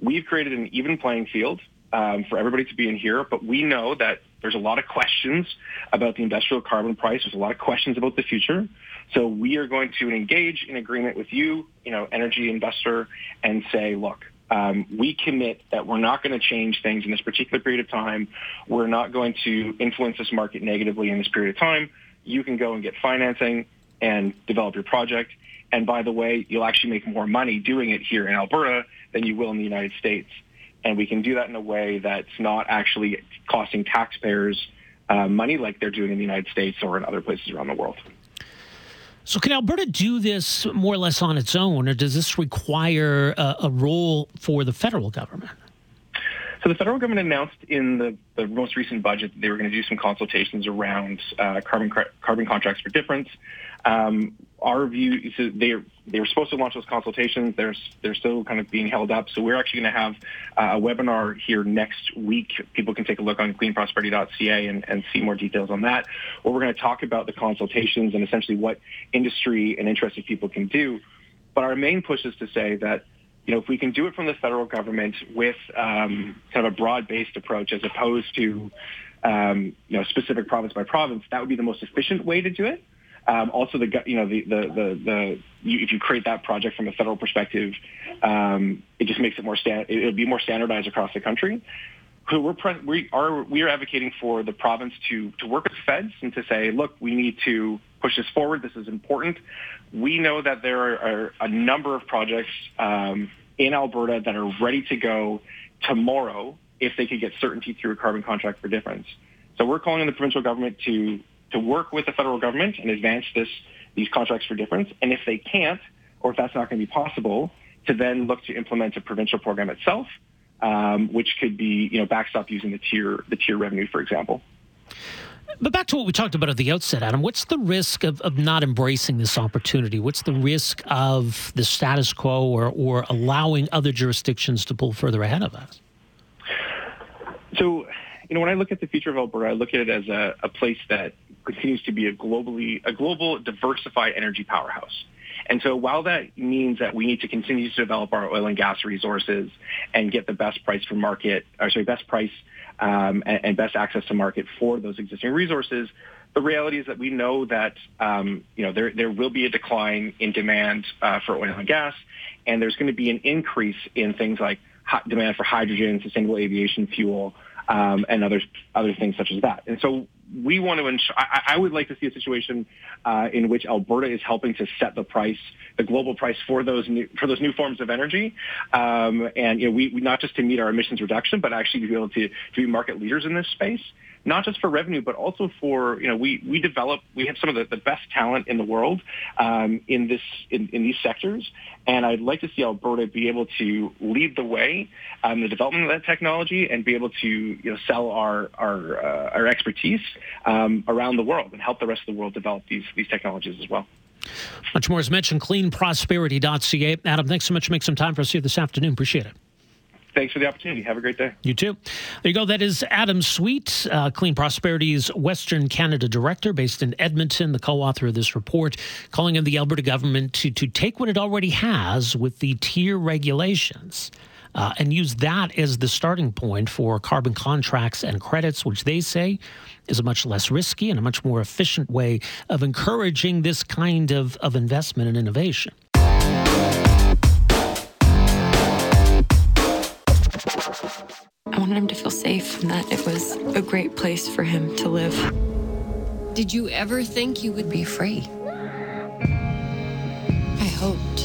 we've created an even playing field um, for everybody to be in here, but we know that there's a lot of questions about the industrial carbon price. There's a lot of questions about the future. So we are going to engage in agreement with you, you know, energy investor, and say, look, um, we commit that we're not going to change things in this particular period of time. We're not going to influence this market negatively in this period of time. You can go and get financing and develop your project. And by the way, you'll actually make more money doing it here in Alberta than you will in the United States. And we can do that in a way that's not actually costing taxpayers uh, money like they're doing in the United States or in other places around the world. So, can Alberta do this more or less on its own, or does this require a, a role for the federal government? So the federal government announced in the, the most recent budget that they were going to do some consultations around uh, carbon carbon contracts for difference. Um, our view is they they were supposed to launch those consultations. They're they're still kind of being held up. So we're actually going to have uh, a webinar here next week. People can take a look on cleanprosperity.ca and, and see more details on that. Where we're going to talk about the consultations and essentially what industry and interested people can do. But our main push is to say that you know if we can do it from the federal government with um, kind of a broad-based approach as opposed to um, you know specific province by province, that would be the most efficient way to do it. Um, also, the you know the the the, the you, if you create that project from a federal perspective, um, it just makes it more stand. It'll be more standardized across the country. So we're pre- we are we are advocating for the province to to work with feds and to say, look, we need to push this forward. This is important. We know that there are, a number of projects um, in Alberta that are ready to go tomorrow if they could get certainty through a carbon contract for difference. So we're calling on the provincial government to to work with the federal government and advance this these contracts for difference. And if they can't, or if that's not going to be possible, to then look to implement a provincial program itself, um, which could be you know backstop using the tier the tier revenue, for example. But back to what we talked about at the outset, Adam, what's the risk of, of not embracing this opportunity? What's the risk of the status quo or, or allowing other jurisdictions to pull further ahead of us? So, you know, when I look at the future of Alberta, I look at it as a, a place that continues to be a globally a global diversified energy powerhouse. And so while that means that we need to continue to develop our oil and gas resources and get the best price for market, or sorry, best price um, and, and, best access to market for those existing resources, the reality is that we know that um, you know there there will be a decline in demand uh, for oil and gas, and there's going to be an increase in things like demand for hydrogen, sustainable aviation fuel, um, and other other things such as that. And so we want to ensure, I, I would like to see a situation uh, in which Alberta is helping to set the price, the global price for those new, for those new forms of energy. Um, and, you know, we, we, not just to meet our emissions reduction, but actually to be able to, to be market leaders in this space not just for revenue, but also for, you know, we, we develop, we have some of the, the best talent in the world um, in this, in, in these sectors. And I'd like to see Alberta be able to lead the way in um, the development of that technology and be able to, you know, sell our, our, uh, our expertise um, around the world and help the rest of the world develop these, these technologies as well. Much more is mentioned, cleanprosperity.ca. Adam, thanks so much for making some time for us here this afternoon. Appreciate it thanks for the opportunity. Have a great day. You too. There you go. That is Adam Sweet, uh, Clean Prosperity's Western Canada Director based in Edmonton, the co author of this report, calling on the Alberta government to, to take what it already has with the tier regulations. Uh, and use that as the starting point for carbon contracts and credits, which they say is a much less risky and a much more efficient way of encouraging this kind of, of investment and innovation. Wanted him to feel safe and that it was a great place for him to live. Did you ever think you would be free? I hoped.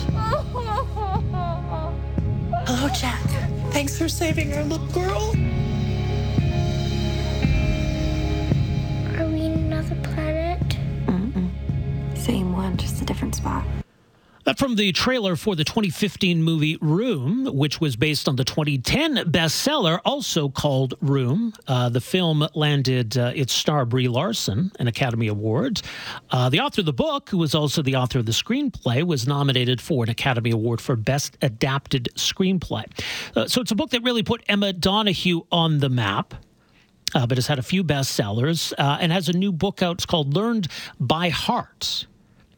Hello, Jack. Thanks for saving our little girl. Are we in another planet? Mm-mm. Same one, just a different spot. From the trailer for the 2015 movie Room, which was based on the 2010 bestseller, also called Room. Uh, the film landed uh, its star Brie Larson an Academy Award. Uh, the author of the book, who was also the author of the screenplay, was nominated for an Academy Award for Best Adapted Screenplay. Uh, so it's a book that really put Emma Donoghue on the map. Uh, but has had a few bestsellers uh, and has a new book out. It's called Learned by Heart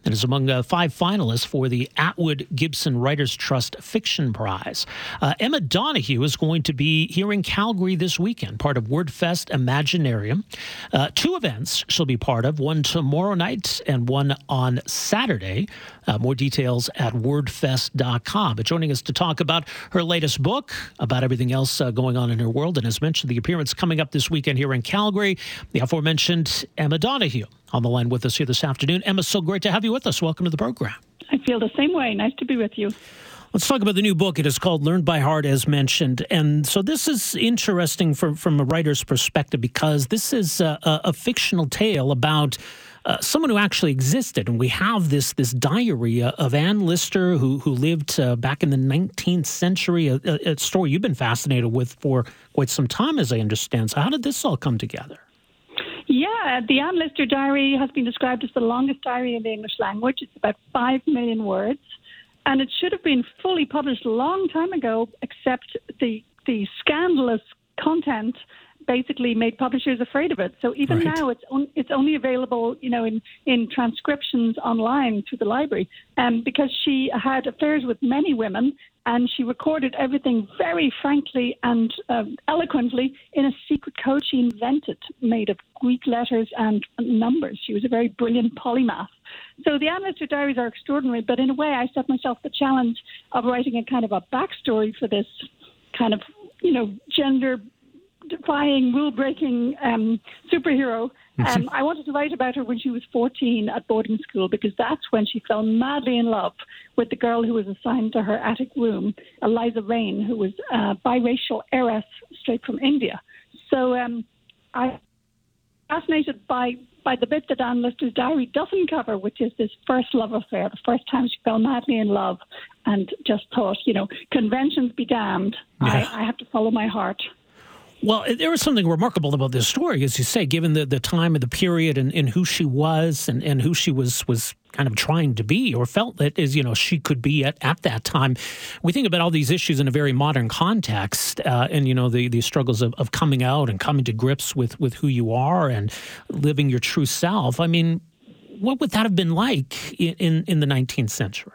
and is among uh, five finalists for the Atwood Gibson Writers Trust Fiction Prize. Uh, Emma Donoghue is going to be here in Calgary this weekend, part of WordFest Imaginarium. Uh, two events she'll be part of, one tomorrow night and one on Saturday. Uh, more details at wordfest.com. But joining us to talk about her latest book, about everything else uh, going on in her world, and as mentioned, the appearance coming up this weekend here in Calgary, the aforementioned Emma Donoghue on the line with us here this afternoon. Emma, so great to have you with us. Welcome to the program. I feel the same way. Nice to be with you. Let's talk about the new book. It is called Learned by Heart, as mentioned. And so this is interesting from, from a writer's perspective because this is a, a fictional tale about uh, someone who actually existed. And we have this this diary uh, of Anne Lister, who, who lived uh, back in the 19th century, a, a story you've been fascinated with for quite some time, as I understand. So, how did this all come together? Yeah, the Anne Lister diary has been described as the longest diary in the English language. It's about five million words, and it should have been fully published a long time ago, except the the scandalous content basically made publishers afraid of it. So even right. now, it's on, it's only available, you know, in in transcriptions online through the library. Um, because she had affairs with many women, and she recorded everything very frankly and uh, eloquently in a secret code she invented, made of Greek letters and numbers. She was a very brilliant polymath. So the Lister diaries are extraordinary, but in a way, I set myself the challenge of writing a kind of a backstory for this kind of, you know, gender defying, rule breaking um, superhero. Um, I wanted to write about her when she was 14 at boarding school because that's when she fell madly in love with the girl who was assigned to her attic room, Eliza Raine, who was a biracial heiress straight from India. So um, I fascinated by by the bit that Anne Lister's diary doesn't cover, which is this first love affair, the first time she fell madly in love and just thought, you know, conventions be damned. Yeah. I, I have to follow my heart. Well, there was something remarkable about this story, as you say, given the, the time and the period and, and who she was and, and who she was was kind of trying to be or felt that is, you know, she could be at, at that time. We think about all these issues in a very modern context uh, and, you know, the, the struggles of, of coming out and coming to grips with, with who you are and living your true self. I mean, what would that have been like in, in, in the 19th century?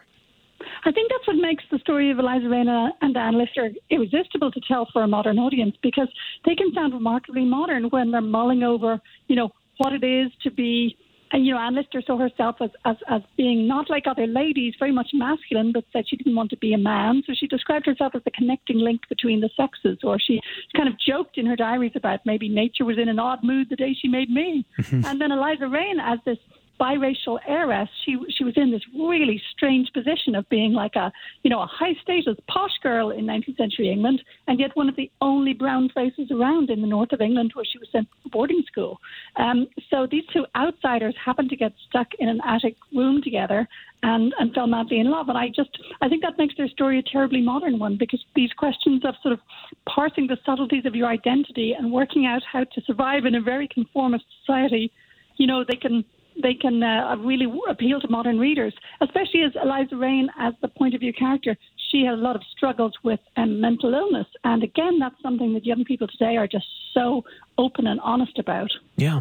I think that's what makes the story of Eliza Reina and Anne Lister irresistible to tell for a modern audience because they can sound remarkably modern when they're mulling over, you know, what it is to be and you know, Anne Lister saw herself as, as, as being not like other ladies, very much masculine, but said she didn't want to be a man. So she described herself as the connecting link between the sexes, or she kind of joked in her diaries about maybe nature was in an odd mood the day she made me. Mm-hmm. And then Eliza Raine as this biracial heiress, she she was in this really strange position of being like a you know a high status posh girl in 19th century England, and yet one of the only brown faces around in the north of England where she was sent to boarding school. Um, so these two outsiders happened to get stuck in an attic room together and and fell madly in love. And I just I think that makes their story a terribly modern one because these questions of sort of parsing the subtleties of your identity and working out how to survive in a very conformist society, you know, they can they can uh, really appeal to modern readers, especially as Eliza Raine, as the point of view character. She had a lot of struggles with um, mental illness, and again, that's something that young people today are just so open and honest about. Yeah.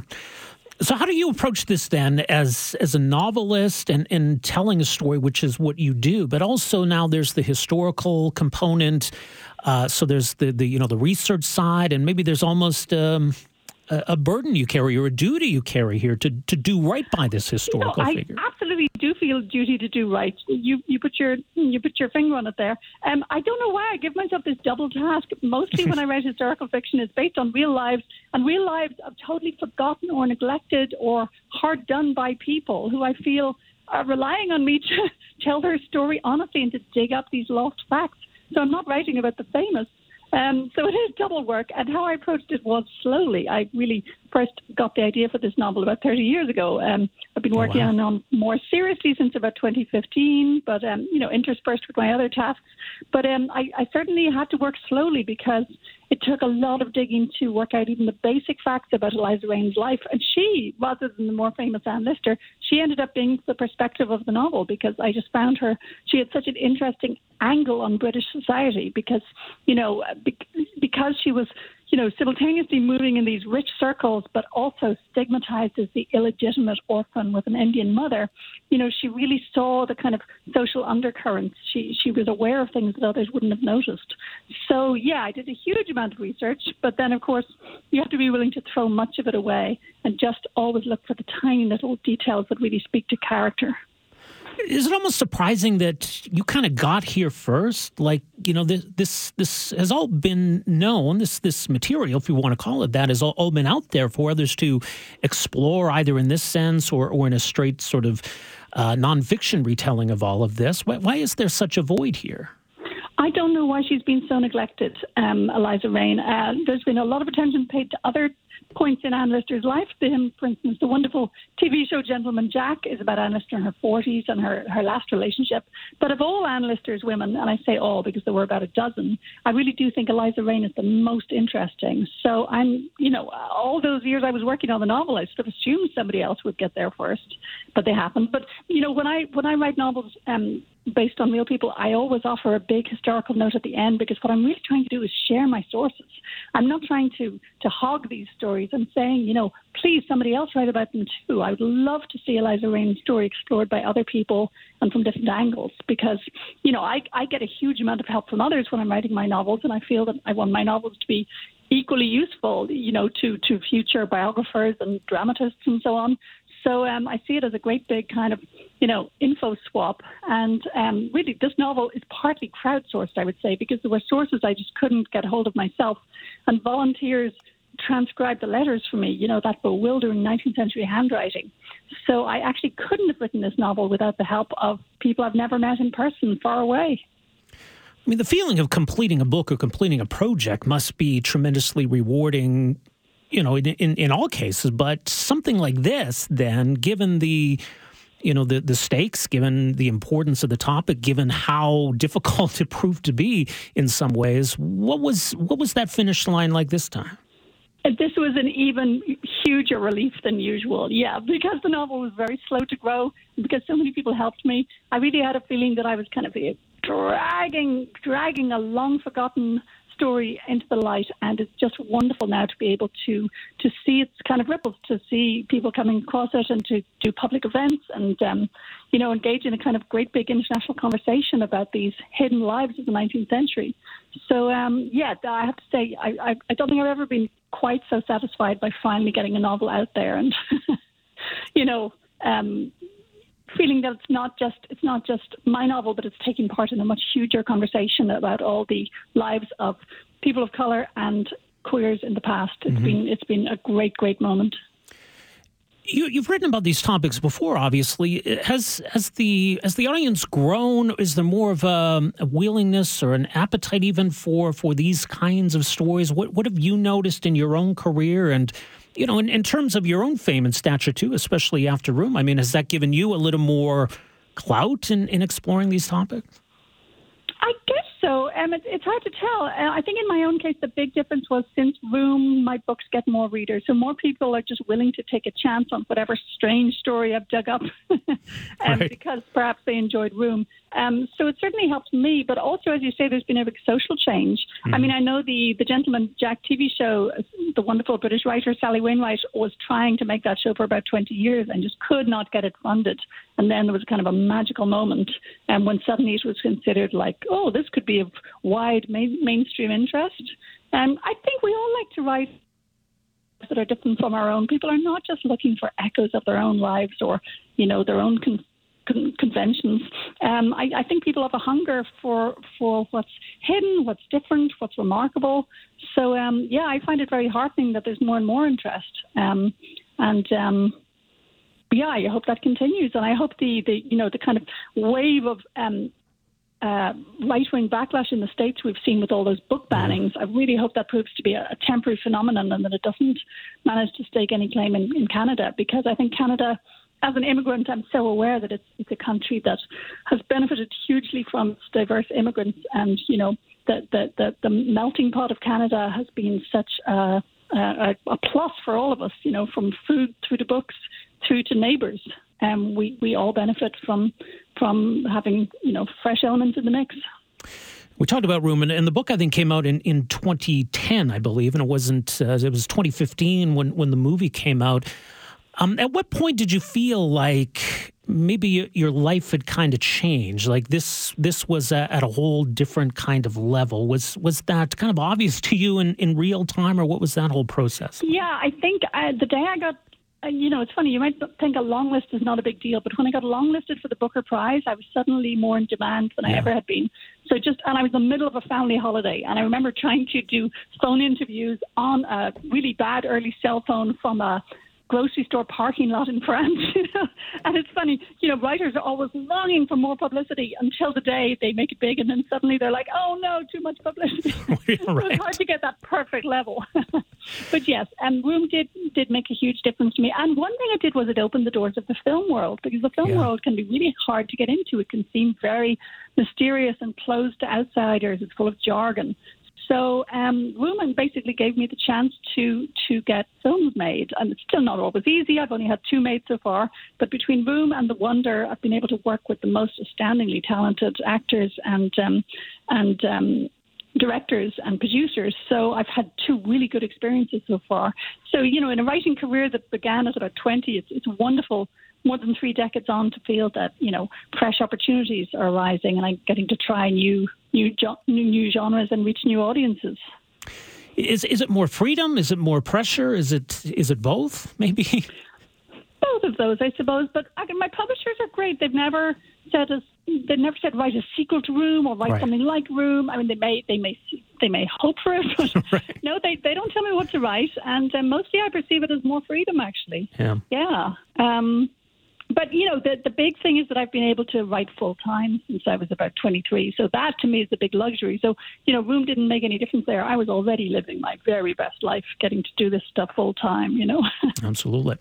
So, how do you approach this then, as as a novelist and and telling a story, which is what you do, but also now there's the historical component. Uh, so there's the the you know the research side, and maybe there's almost. Um, a, burden you carry or a duty you carry here to, to do right by this historical no, figure. I absolutely do feel duty to do right. You you put your you put your finger on it there. Um, I don't know why I give myself this double task. Mostly when I write historical fiction, is based on real lives and real lives of totally forgotten or neglected or hard done by people who I feel are relying on me to tell their story honestly and to dig up these lost facts. So I'm not writing about the famous. Um, so it is double work, and how I approached it was slowly. I really first got the idea for this novel about 30 years ago. Um, I've been oh, working oh, wow. on it more seriously since about 2015, but um, you know, interspersed with my other tasks. But um, I, I certainly had to work slowly because it took a lot of digging to work out even the basic facts about Eliza Raine's life. And she, rather than the more famous Anne Lister, she ended up being the perspective of the novel because I just found her. She had such an interesting angle on British society because, you know, because she was you know, simultaneously moving in these rich circles, but also stigmatized as the illegitimate orphan with an Indian mother, you know, she really saw the kind of social undercurrents. She she was aware of things that others wouldn't have noticed. So yeah, I did a huge amount of research, but then of course you have to be willing to throw much of it away and just always look for the tiny little details that really speak to character is it almost surprising that you kind of got here first? Like, you know, this this this has all been known. This this material, if you want to call it that, has all, all been out there for others to explore, either in this sense or or in a straight sort of uh, nonfiction retelling of all of this. Why, why is there such a void here? I don't know why she's been so neglected, um, Eliza Raine. Uh, there's been a lot of attention paid to other points in Lister's life. To for instance, the wonderful TV show Gentleman Jack is about Lister in her 40s and her, her last relationship. But of all Lister's women, and I say all because there were about a dozen, I really do think Eliza Raine is the most interesting. So I'm, you know, all those years I was working on the novel, I sort of assumed somebody else would get there first, but they haven't. But you know, when I when I write novels, um, based on real people, I always offer a big historical note at the end because what I'm really trying to do is share my sources. I'm not trying to to hog these stories. I'm saying, you know, please somebody else write about them too. I would love to see Eliza Raine's story explored by other people and from different angles because, you know, I I get a huge amount of help from others when I'm writing my novels, and I feel that I want my novels to be equally useful, you know, to to future biographers and dramatists and so on. So um, I see it as a great big kind of, you know, info swap. And um, really, this novel is partly crowdsourced, I would say, because there were sources I just couldn't get hold of myself, and volunteers transcribed the letters for me. You know, that bewildering 19th century handwriting. So I actually couldn't have written this novel without the help of people I've never met in person, far away. I mean, the feeling of completing a book or completing a project must be tremendously rewarding you know, in, in, in all cases, but something like this, then, given the you know the the stakes given the importance of the topic given how difficult it proved to be in some ways what was what was that finish line like this time? This was an even huger relief than usual yeah because the novel was very slow to grow because so many people helped me. I really had a feeling that i was kind of dragging dragging a long forgotten story into the light, and it's just wonderful now to be able to to see its kind of ripples, to see people coming across it, and to do public events, and um, you know, engage in a kind of great big international conversation about these hidden lives of the 19th century. So um, yeah, I have to say, I, I, I don't think I've ever been quite so satisfied by finally getting a novel out there, and you know. Um, feeling that it's not just it's not just my novel, but it's taking part in a much huger conversation about all the lives of people of color and queers in the past. It's mm-hmm. been it's been a great great moment. You, have written about these topics before. Obviously, has has the has the audience grown? Is there more of a, a, willingness or an appetite even for for these kinds of stories? What what have you noticed in your own career and you know, in, in terms of your own fame and stature too, especially after Room, I mean, has that given you a little more clout in, in exploring these topics? I guess so. Um, it, it's hard to tell. Uh, I think in my own case, the big difference was since Room, my books get more readers. So more people are just willing to take a chance on whatever strange story I've dug up um, right. because perhaps they enjoyed Room. Um, so it certainly helps me, but also, as you say, there's been a big social change. Mm-hmm. I mean, I know the the Gentleman Jack TV show, the wonderful British writer Sally Wainwright was trying to make that show for about 20 years and just could not get it funded. And then there was kind of a magical moment, and um, when suddenly it was considered like, oh, this could be of wide main, mainstream interest. And I think we all like to write that are different from our own. People are not just looking for echoes of their own lives or, you know, their own con- con- conventions. Um, I, I, think people have a hunger for for what's hidden, what's different, what's remarkable. So um, yeah, I find it very heartening that there's more and more interest. Um, and um, yeah, I hope that continues, and I hope the, the you know the kind of wave of um, uh, right wing backlash in the States we've seen with all those book bannings, I really hope that proves to be a, a, temporary phenomenon and that it doesn't manage to stake any claim in, in Canada because I think Canada as an immigrant, I'm so aware that it's, it's a country that has benefited hugely from its diverse immigrants, and you know the the the, the melting pot of Canada has been such a, a, a plus for all of us. You know, from food through to books through to neighbours, um, we we all benefit from from having you know fresh elements in the mix. We talked about Room, and, and, the book I think came out in, in 2010, I believe, and it wasn't. Uh, it was 2015 when when the movie came out. Um, at what point did you feel like maybe your life had kind of changed? Like this, this was at a whole different kind of level. Was was that kind of obvious to you in, in real time, or what was that whole process? Yeah, I think uh, the day I got Uh, you know, it's funny. You might think a long list is not a big deal, but when I got long listed for the Booker Prize, I was suddenly more in demand than yeah. I ever had been. So just, and I was in the middle of a family holiday, and I remember trying to do phone interviews on a really bad early cell phone from a grocery store parking lot in France. You know? And it's funny, you know, writers are always longing for more publicity until the day they make it big, and then suddenly they're like, oh no, too much publicity. right. so it's hard to get that perfect level. but yes, and Room did did make a huge difference to me. And one thing it did was it opened the doors of the film world because the film yeah. world can be really hard to get into. It can seem very mysterious and closed to outsiders. It's full of jargon. So um, Room basically gave me the chance to to get films made, and it's still not always easy. I've only had two made so far, but between Room and The Wonder, I've been able to work with the most astoundingly talented actors and um, and um, directors and producers. So I've had two really good experiences so far. So you know, in a writing career that began at about twenty, it's it's wonderful more than three decades on to feel that you know fresh opportunities are arising and I'm getting to try new new new genres and reach new audiences. Is is it more freedom? Is it more pressure? Is it is it both? Maybe both of those, I suppose. But I, my publishers are great. They've never said us. They've never said write a sequel to Room or write right. something like Room. I mean, they may they may they may hope for it, but right. no, they they don't tell me what to write. And uh, mostly, I perceive it as more freedom. Actually, yeah, yeah. Um, but you know, the the big thing is that I've been able to write full time since I was about 23. So that to me is a big luxury. So you know, room didn't make any difference there. I was already living my very best life, getting to do this stuff full time. You know. Absolutely.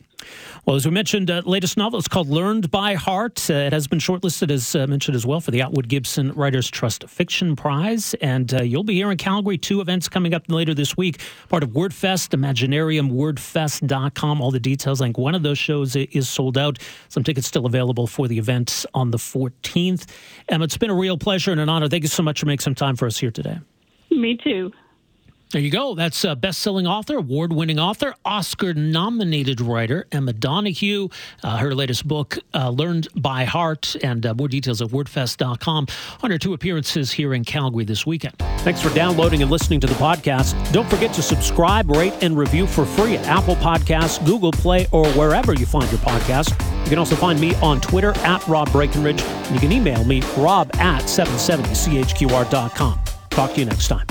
Well, as we mentioned, uh, latest novel is called Learned by Heart. Uh, it has been shortlisted, as uh, mentioned as well, for the Atwood Gibson Writers Trust Fiction Prize. And uh, you'll be here in Calgary. Two events coming up later this week. Part of WordFest, ImaginariumWordFest.com. All the details. I think one of those shows is sold out. Some tickets still available for the event on the 14th. Emma, it's been a real pleasure and an honor. Thank you so much for making some time for us here today. Me too. There you go. That's a best-selling author, award-winning author, Oscar-nominated writer Emma Donoghue. Uh, her latest book, uh, Learned by Heart, and uh, more details at wordfest.com on her two appearances here in Calgary this weekend. Thanks for downloading and listening to the podcast. Don't forget to subscribe, rate, and review for free at Apple Podcasts, Google Play, or wherever you find your podcast. You can also find me on Twitter at Rob Breckenridge, you can email me, rob at 770chqr.com. Talk to you next time.